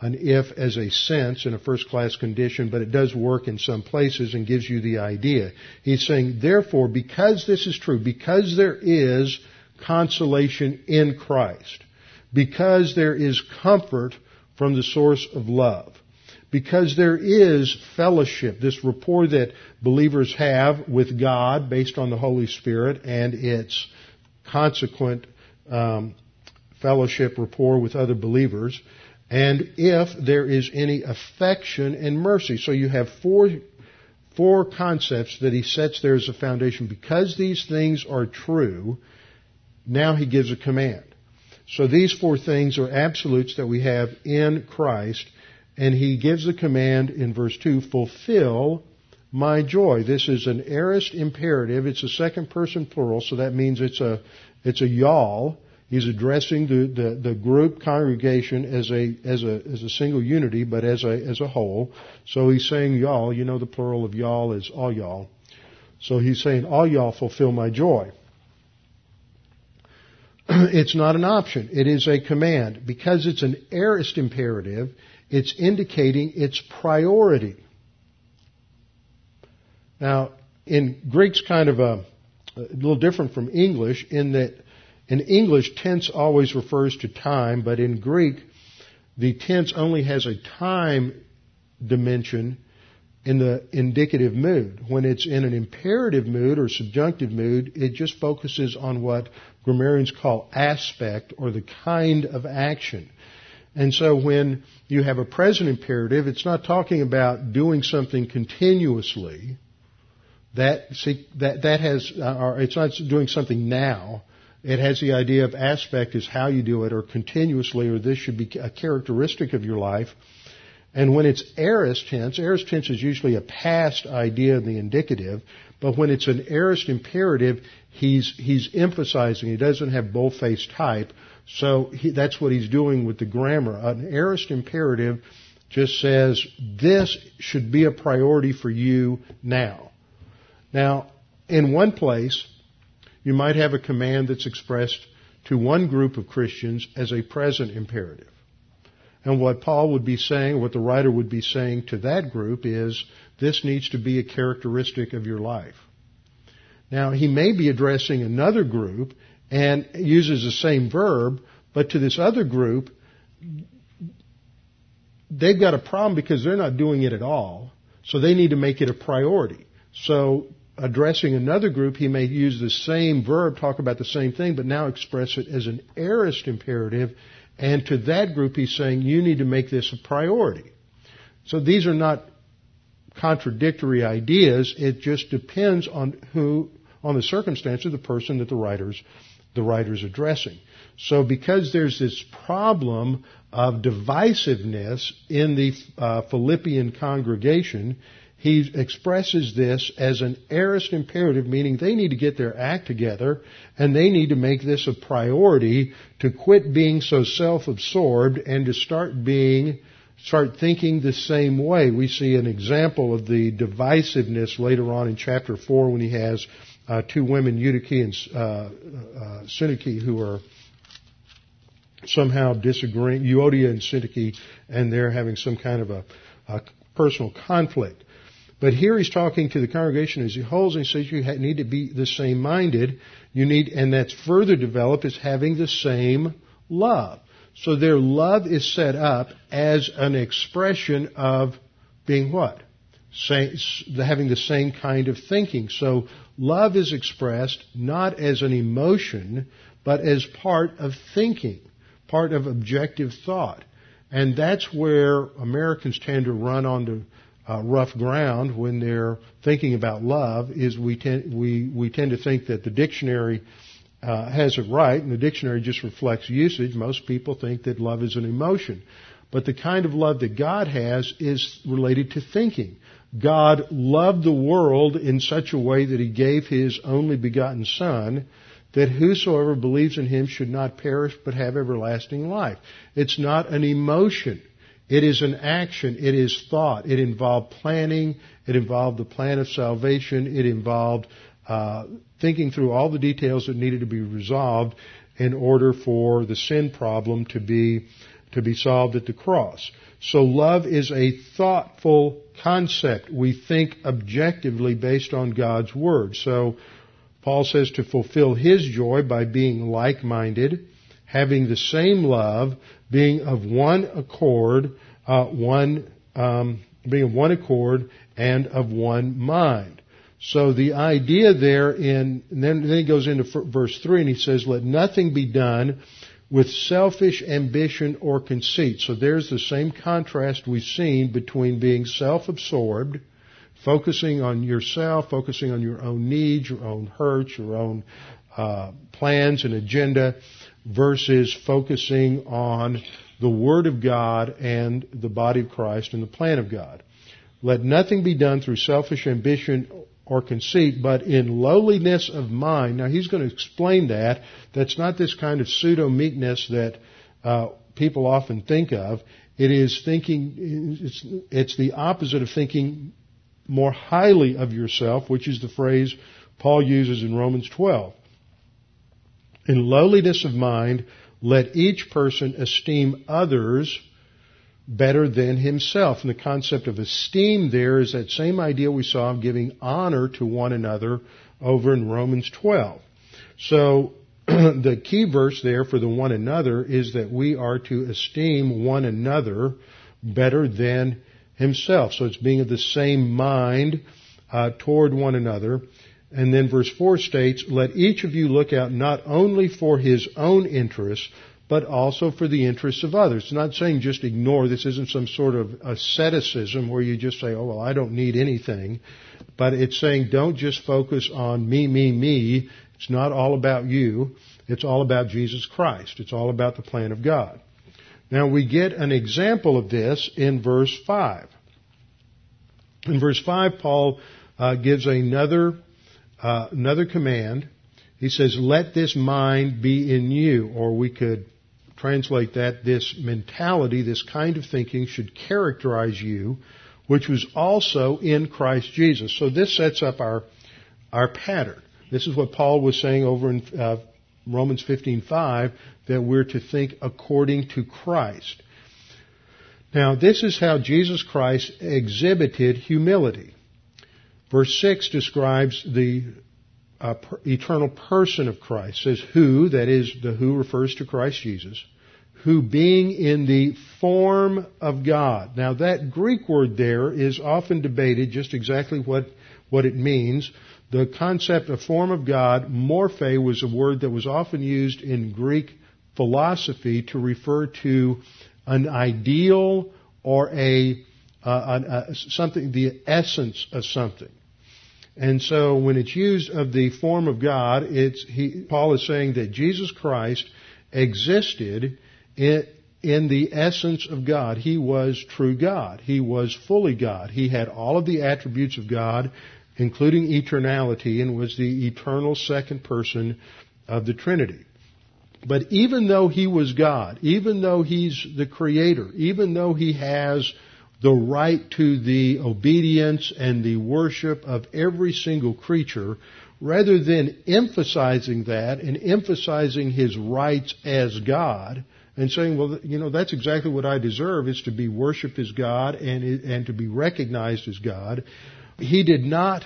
an if as a sense in a first class condition, but it does work in some places and gives you the idea. He's saying, therefore, because this is true, because there is consolation in Christ, because there is comfort from the source of love, because there is fellowship, this rapport that believers have with God based on the Holy Spirit and its consequent um, fellowship rapport with other believers, and if there is any affection and mercy. So you have four, four concepts that he sets there as a foundation. Because these things are true, now he gives a command. So these four things are absolutes that we have in Christ, and he gives the command in verse 2, fulfill my joy. This is an aorist imperative. It's a second person plural, so that means it's a, it's a y'all. He's addressing the, the, the, group congregation as a, as a, as a single unity, but as a, as a whole. So he's saying y'all, you know the plural of y'all is all y'all. So he's saying all y'all fulfill my joy. <clears throat> it's not an option. It is a command. Because it's an aorist imperative, it's indicating its priority. Now, in Greek's kind of a, a little different from English in that in English, tense always refers to time, but in Greek, the tense only has a time dimension in the indicative mood. When it's in an imperative mood or subjunctive mood, it just focuses on what grammarians call aspect or the kind of action. And so when you have a present imperative, it's not talking about doing something continuously. That, see, that, that has, uh, or it's not doing something now. It has the idea of aspect is how you do it or continuously or this should be a characteristic of your life. And when it's aorist tense, aorist tense is usually a past idea in the indicative, but when it's an aorist imperative, he's, he's emphasizing, he doesn't have boldface type, so he, that's what he's doing with the grammar. An aorist imperative just says, this should be a priority for you now. Now, in one place, you might have a command that's expressed to one group of Christians as a present imperative. And what Paul would be saying, what the writer would be saying to that group is, this needs to be a characteristic of your life. Now, he may be addressing another group and uses the same verb, but to this other group, they've got a problem because they're not doing it at all, so they need to make it a priority. So addressing another group, he may use the same verb, talk about the same thing, but now express it as an aorist imperative. And to that group, he's saying, you need to make this a priority. So these are not contradictory ideas. It just depends on who, on the circumstance of the person that the writer's, the writer's addressing. So because there's this problem of divisiveness in the uh, Philippian congregation, he expresses this as an aorist imperative, meaning they need to get their act together and they need to make this a priority to quit being so self-absorbed and to start being, start thinking the same way. We see an example of the divisiveness later on in chapter 4 when he has uh, two women, Eutyche and uh, uh, Syntyche, who are somehow disagreeing, Euodia and Syntyche, and they're having some kind of a, a personal conflict. But here he's talking to the congregation as he holds and he says you need to be the same minded. You need, and that's further developed as having the same love. So their love is set up as an expression of being what? Say, having the same kind of thinking. So love is expressed not as an emotion, but as part of thinking, part of objective thought. And that's where Americans tend to run onto uh, rough ground when they're thinking about love is we tend we we tend to think that the dictionary uh, has it right, and the dictionary just reflects usage. Most people think that love is an emotion, but the kind of love that God has is related to thinking. God loved the world in such a way that He gave His only begotten Son, that whosoever believes in Him should not perish but have everlasting life. It's not an emotion. It is an action. It is thought. It involved planning. It involved the plan of salvation. It involved uh, thinking through all the details that needed to be resolved in order for the sin problem to be to be solved at the cross. So love is a thoughtful concept. We think objectively based on God's word. So Paul says to fulfill his joy by being like-minded, having the same love, being of one accord, uh, one um, being of one accord and of one mind. So the idea there in then, then he goes into verse three and he says, "Let nothing be done." with selfish ambition or conceit. So there's the same contrast we've seen between being self-absorbed, focusing on yourself, focusing on your own needs, your own hurts, your own uh, plans and agenda, versus focusing on the Word of God and the body of Christ and the plan of God. Let nothing be done through selfish ambition or conceit, but in lowliness of mind. Now he's going to explain that. That's not this kind of pseudo meekness that uh, people often think of. It is thinking. It's, it's the opposite of thinking more highly of yourself, which is the phrase Paul uses in Romans 12. In lowliness of mind, let each person esteem others better than himself. And the concept of esteem there is that same idea we saw of giving honor to one another over in Romans 12. So <clears throat> the key verse there for the one another is that we are to esteem one another better than himself. So it's being of the same mind uh, toward one another. And then verse 4 states, Let each of you look out not only for his own interests, but also for the interests of others. It's not saying just ignore. This isn't some sort of asceticism where you just say, oh, well, I don't need anything. But it's saying don't just focus on me, me, me. It's not all about you. It's all about Jesus Christ. It's all about the plan of God. Now we get an example of this in verse 5. In verse 5, Paul uh, gives another, uh, another command. He says, let this mind be in you, or we could translate that, this mentality, this kind of thinking should characterize you, which was also in Christ Jesus. So this sets up our, our pattern. This is what Paul was saying over in uh, Romans 15:5 that we're to think according to Christ. Now, this is how Jesus Christ exhibited humility. Verse 6 describes the uh, per, eternal person of Christ. Says who, that is, the who refers to Christ Jesus, who being in the form of God. Now that Greek word there is often debated just exactly what, what it means. The concept of form of God, morphe, was a word that was often used in Greek philosophy to refer to an ideal or a, uh, a something, the essence of something. And so when it's used of the form of God, it's, he, Paul is saying that Jesus Christ existed in, in the essence of God. He was true God. He was fully God. He had all of the attributes of God, including eternality, and was the eternal second person of the Trinity. But even though he was God, even though he's the creator, even though he has the right to the obedience and the worship of every single creature, rather than emphasizing that and emphasizing his rights as God, and saying, well, you know, that's exactly what I deserve is to be worshiped as God and, and to be recognized as God. He did not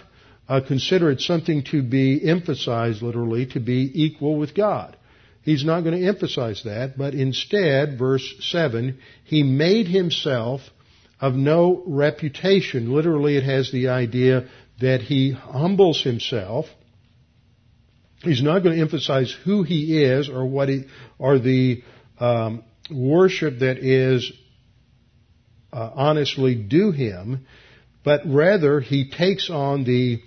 uh, consider it something to be emphasized literally to be equal with God. He's not going to emphasize that, but instead, verse 7, he made himself of no reputation. Literally, it has the idea that he humbles himself. He's not going to emphasize who he is or what he, or the um, worship that is uh, honestly due him, but rather he takes on the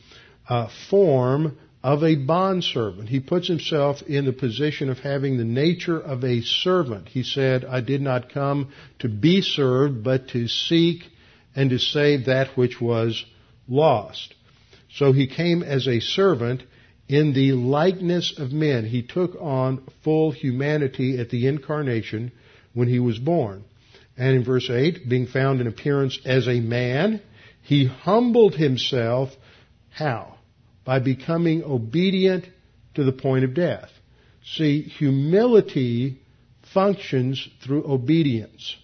uh, form of a bondservant. He puts himself in the position of having the nature of a servant. He said, I did not come to be served, but to seek and to save that which was lost. So he came as a servant in the likeness of men. He took on full humanity at the incarnation when he was born. And in verse 8, being found in appearance as a man, he humbled himself. How? By becoming obedient to the point of death. See, humility functions through obedience.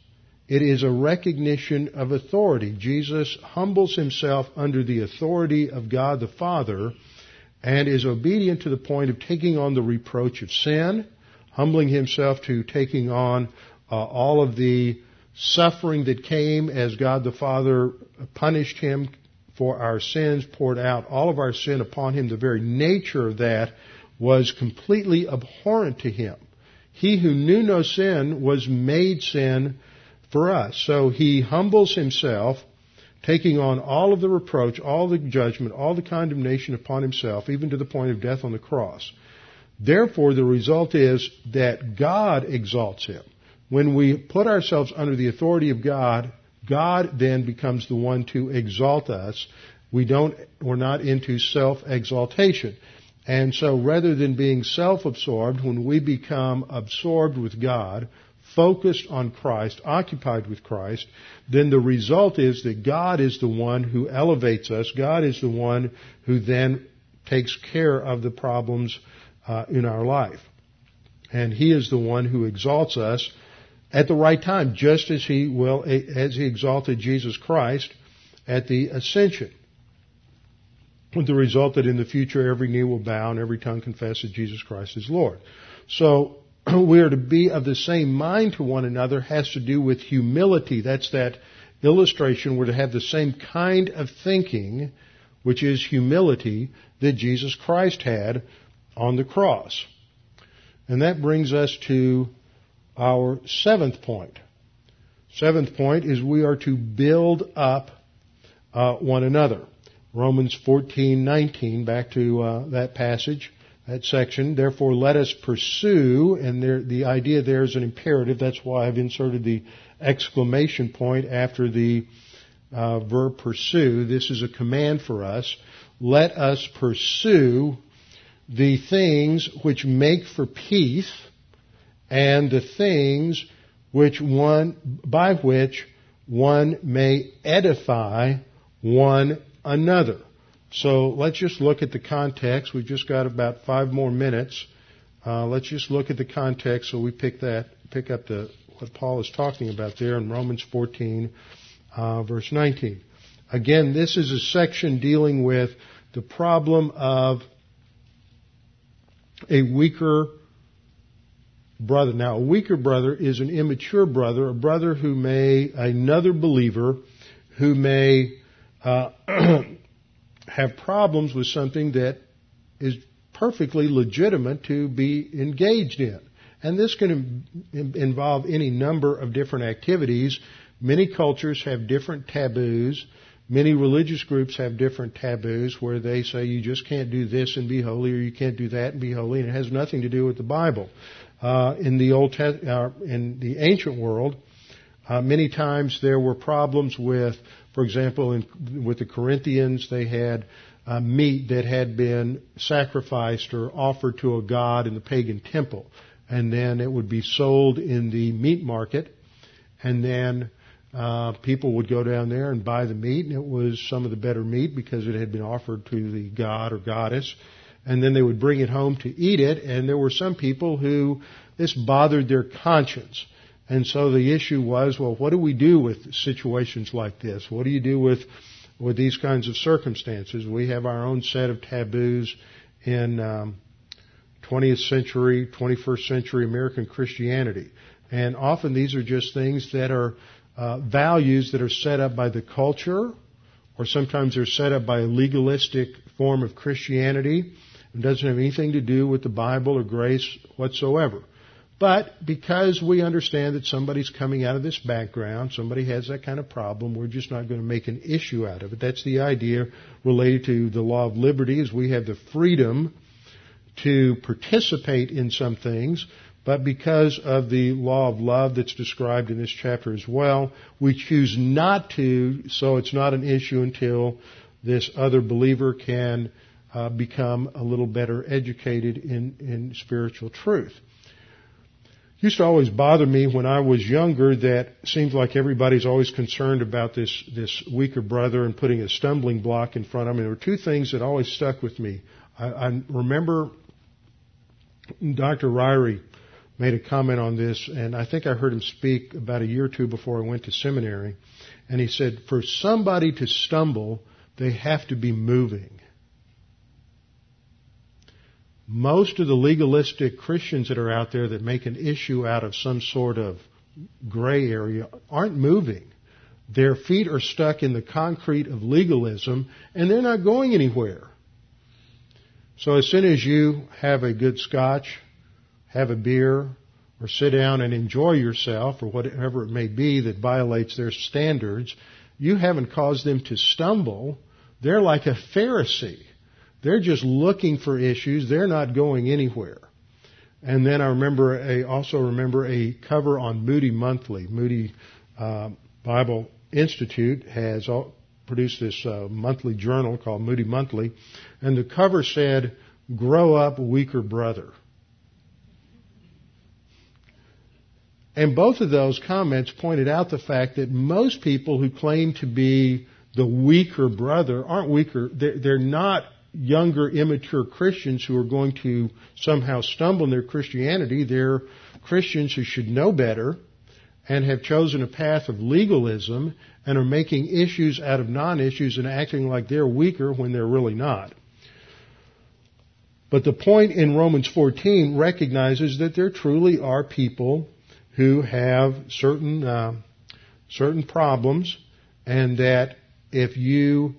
It is a recognition of authority. Jesus humbles himself under the authority of God the Father and is obedient to the point of taking on the reproach of sin, humbling himself to taking on uh, all of the suffering that came as God the Father punished him for our sins, poured out all of our sin upon him. The very nature of that was completely abhorrent to him. He who knew no sin was made sin for us. So he humbles himself taking on all of the reproach, all the judgment, all the condemnation upon himself, even to the point of death on the cross. Therefore, the result is that God exalts him. When we put ourselves under the authority of God, God then becomes the one to exalt us. We don't, we're not into self-exaltation. And so rather than being self-absorbed, when we become absorbed with God, focused on Christ, occupied with Christ, then the result is that God is the one who elevates us. God is the one who then takes care of the problems uh, in our life. And He is the one who exalts us at the right time, just as He will, as He exalted Jesus Christ at the ascension. With the result that in the future every knee will bow and every tongue confess that Jesus Christ is Lord. So <clears throat> we are to be of the same mind to one another has to do with humility. That's that illustration. We're to have the same kind of thinking, which is humility, that Jesus Christ had on the cross. And that brings us to our seventh point. Seventh point is we are to build up uh, one another. Romans 14:19, back to uh, that passage that section. Therefore, let us pursue, and there, the idea there is an imperative. That's why I've inserted the exclamation point after the uh, verb pursue. This is a command for us. Let us pursue the things which make for peace and the things which one, by which one may edify one another. So let's just look at the context. We've just got about five more minutes. Uh, let's just look at the context so we pick that, pick up the, what Paul is talking about there in Romans 14, uh, verse 19. Again, this is a section dealing with the problem of a weaker brother. Now, a weaker brother is an immature brother, a brother who may, another believer, who may uh, <clears throat> have problems with something that is perfectly legitimate to be engaged in. And this can involve any number of different activities. Many cultures have different taboos. Many religious groups have different taboos where they say you just can't do this and be holy, or you can't do that and be holy, and it has nothing to do with the Bible. Uh, in the old Te- uh, in the ancient world, uh, many times there were problems with, for example, in, with the Corinthians, they had uh, meat that had been sacrificed or offered to a god in the pagan temple, and then it would be sold in the meat market, and then uh, people would go down there and buy the meat, and it was some of the better meat because it had been offered to the god or goddess. And then they would bring it home to eat it, and there were some people who this bothered their conscience. And so the issue was, well, what do we do with situations like this? What do you do with with these kinds of circumstances? We have our own set of taboos in um, 20th century, 21st century American Christianity, and often these are just things that are uh, values that are set up by the culture, or sometimes they're set up by a legalistic form of Christianity. It doesn't have anything to do with the Bible or grace whatsoever. But because we understand that somebody's coming out of this background, somebody has that kind of problem, we're just not going to make an issue out of it. That's the idea related to the law of liberty is we have the freedom to participate in some things, but because of the law of love that's described in this chapter as well, we choose not to, so it's not an issue until this other believer can uh, become a little better educated in, in spiritual truth. Used to always bother me when I was younger that seems like everybody's always concerned about this, this weaker brother and putting a stumbling block in front of him. There were two things that always stuck with me. I, I remember Dr. Ryrie made a comment on this, and I think I heard him speak about a year or two before I went to seminary. And he said, for somebody to stumble, they have to be moving. Most of the legalistic Christians that are out there that make an issue out of some sort of gray area aren't moving. Their feet are stuck in the concrete of legalism and they're not going anywhere. So as soon as you have a good scotch, have a beer, or sit down and enjoy yourself, or whatever it may be that violates their standards, you haven't caused them to stumble. They're like a Pharisee. They're just looking for issues. They're not going anywhere. And then I remember a, also remember a cover on Moody Monthly. Moody uh, Bible Institute has produced this uh, monthly journal called Moody Monthly, and the cover said, "Grow up, weaker brother." And both of those comments pointed out the fact that most people who claim to be the weaker brother aren't weaker. They're, they're not younger, immature Christians who are going to somehow stumble in their Christianity. They're Christians who should know better and have chosen a path of legalism and are making issues out of non-issues and acting like they're weaker when they're really not. But the point in Romans 14 recognizes that there truly are people who have certain uh, certain problems, and that if you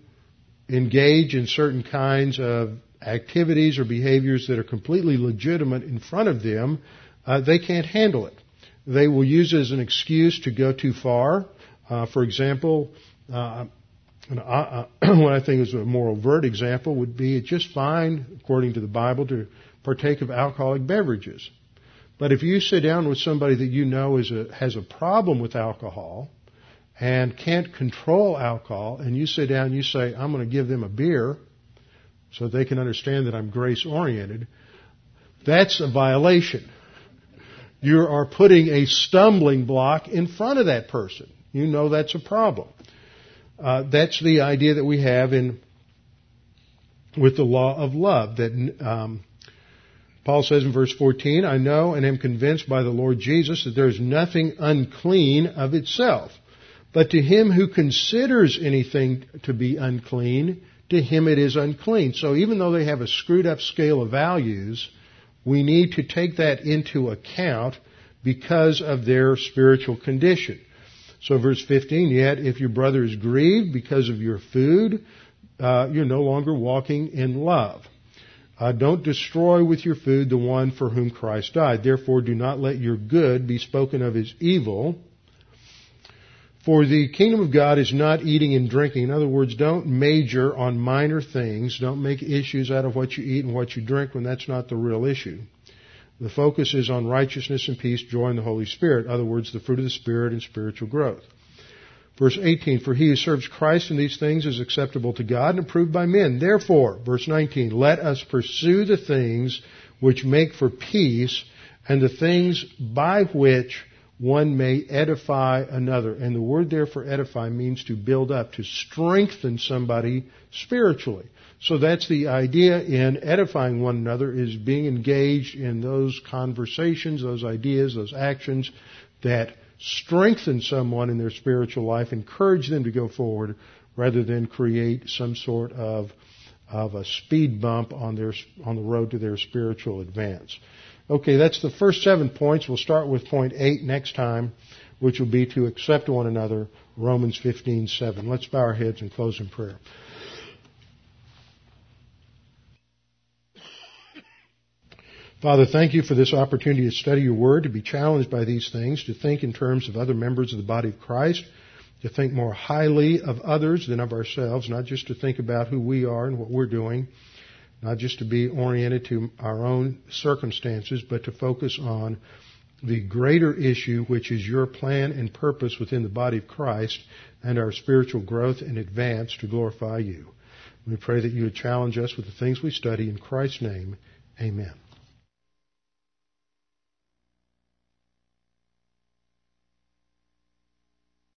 engage in certain kinds of activities or behaviors that are completely legitimate in front of them, uh, they can't handle it. They will use it as an excuse to go too far. Uh, for example, uh, uh <clears throat> what I think is a more overt example would be it's just fine, according to the Bible, to partake of alcoholic beverages. But if you sit down with somebody that you know is a, has a problem with alcohol and can't control alcohol, and you sit down and you say, I'm going to give them a beer so they can understand that I'm grace oriented, that's a violation. You are putting a stumbling block in front of that person. You know that's a problem. Uh, that's the idea that we have in with the law of love that um, Paul says in verse 14, I know and am convinced by the Lord Jesus that there is nothing unclean of itself. But to him who considers anything to be unclean, to him it is unclean. So even though they have a screwed up scale of values, we need to take that into account because of their spiritual condition. So verse 15, yet if your brother is grieved because of your food, uh, you're no longer walking in love. Uh, don't destroy with your food the one for whom Christ died. Therefore, do not let your good be spoken of as evil. For the kingdom of God is not eating and drinking. In other words, don't major on minor things. Don't make issues out of what you eat and what you drink when that's not the real issue. The focus is on righteousness and peace, joy in the Holy Spirit. In other words, the fruit of the Spirit and spiritual growth. Verse 18, for he who serves Christ in these things is acceptable to God and approved by men. Therefore, verse 19, let us pursue the things which make for peace and the things by which one may edify another. And the word there for edify means to build up, to strengthen somebody spiritually. So that's the idea in edifying one another is being engaged in those conversations, those ideas, those actions that strengthen someone in their spiritual life, encourage them to go forward rather than create some sort of of a speed bump on their on the road to their spiritual advance. Okay, that's the first seven points. We'll start with point eight next time, which will be to accept one another. Romans fifteen seven. Let's bow our heads and close in prayer. Father, thank you for this opportunity to study your word, to be challenged by these things, to think in terms of other members of the body of Christ, to think more highly of others than of ourselves, not just to think about who we are and what we're doing, not just to be oriented to our own circumstances, but to focus on the greater issue, which is your plan and purpose within the body of Christ and our spiritual growth and advance to glorify you. We pray that you would challenge us with the things we study in Christ's name. Amen.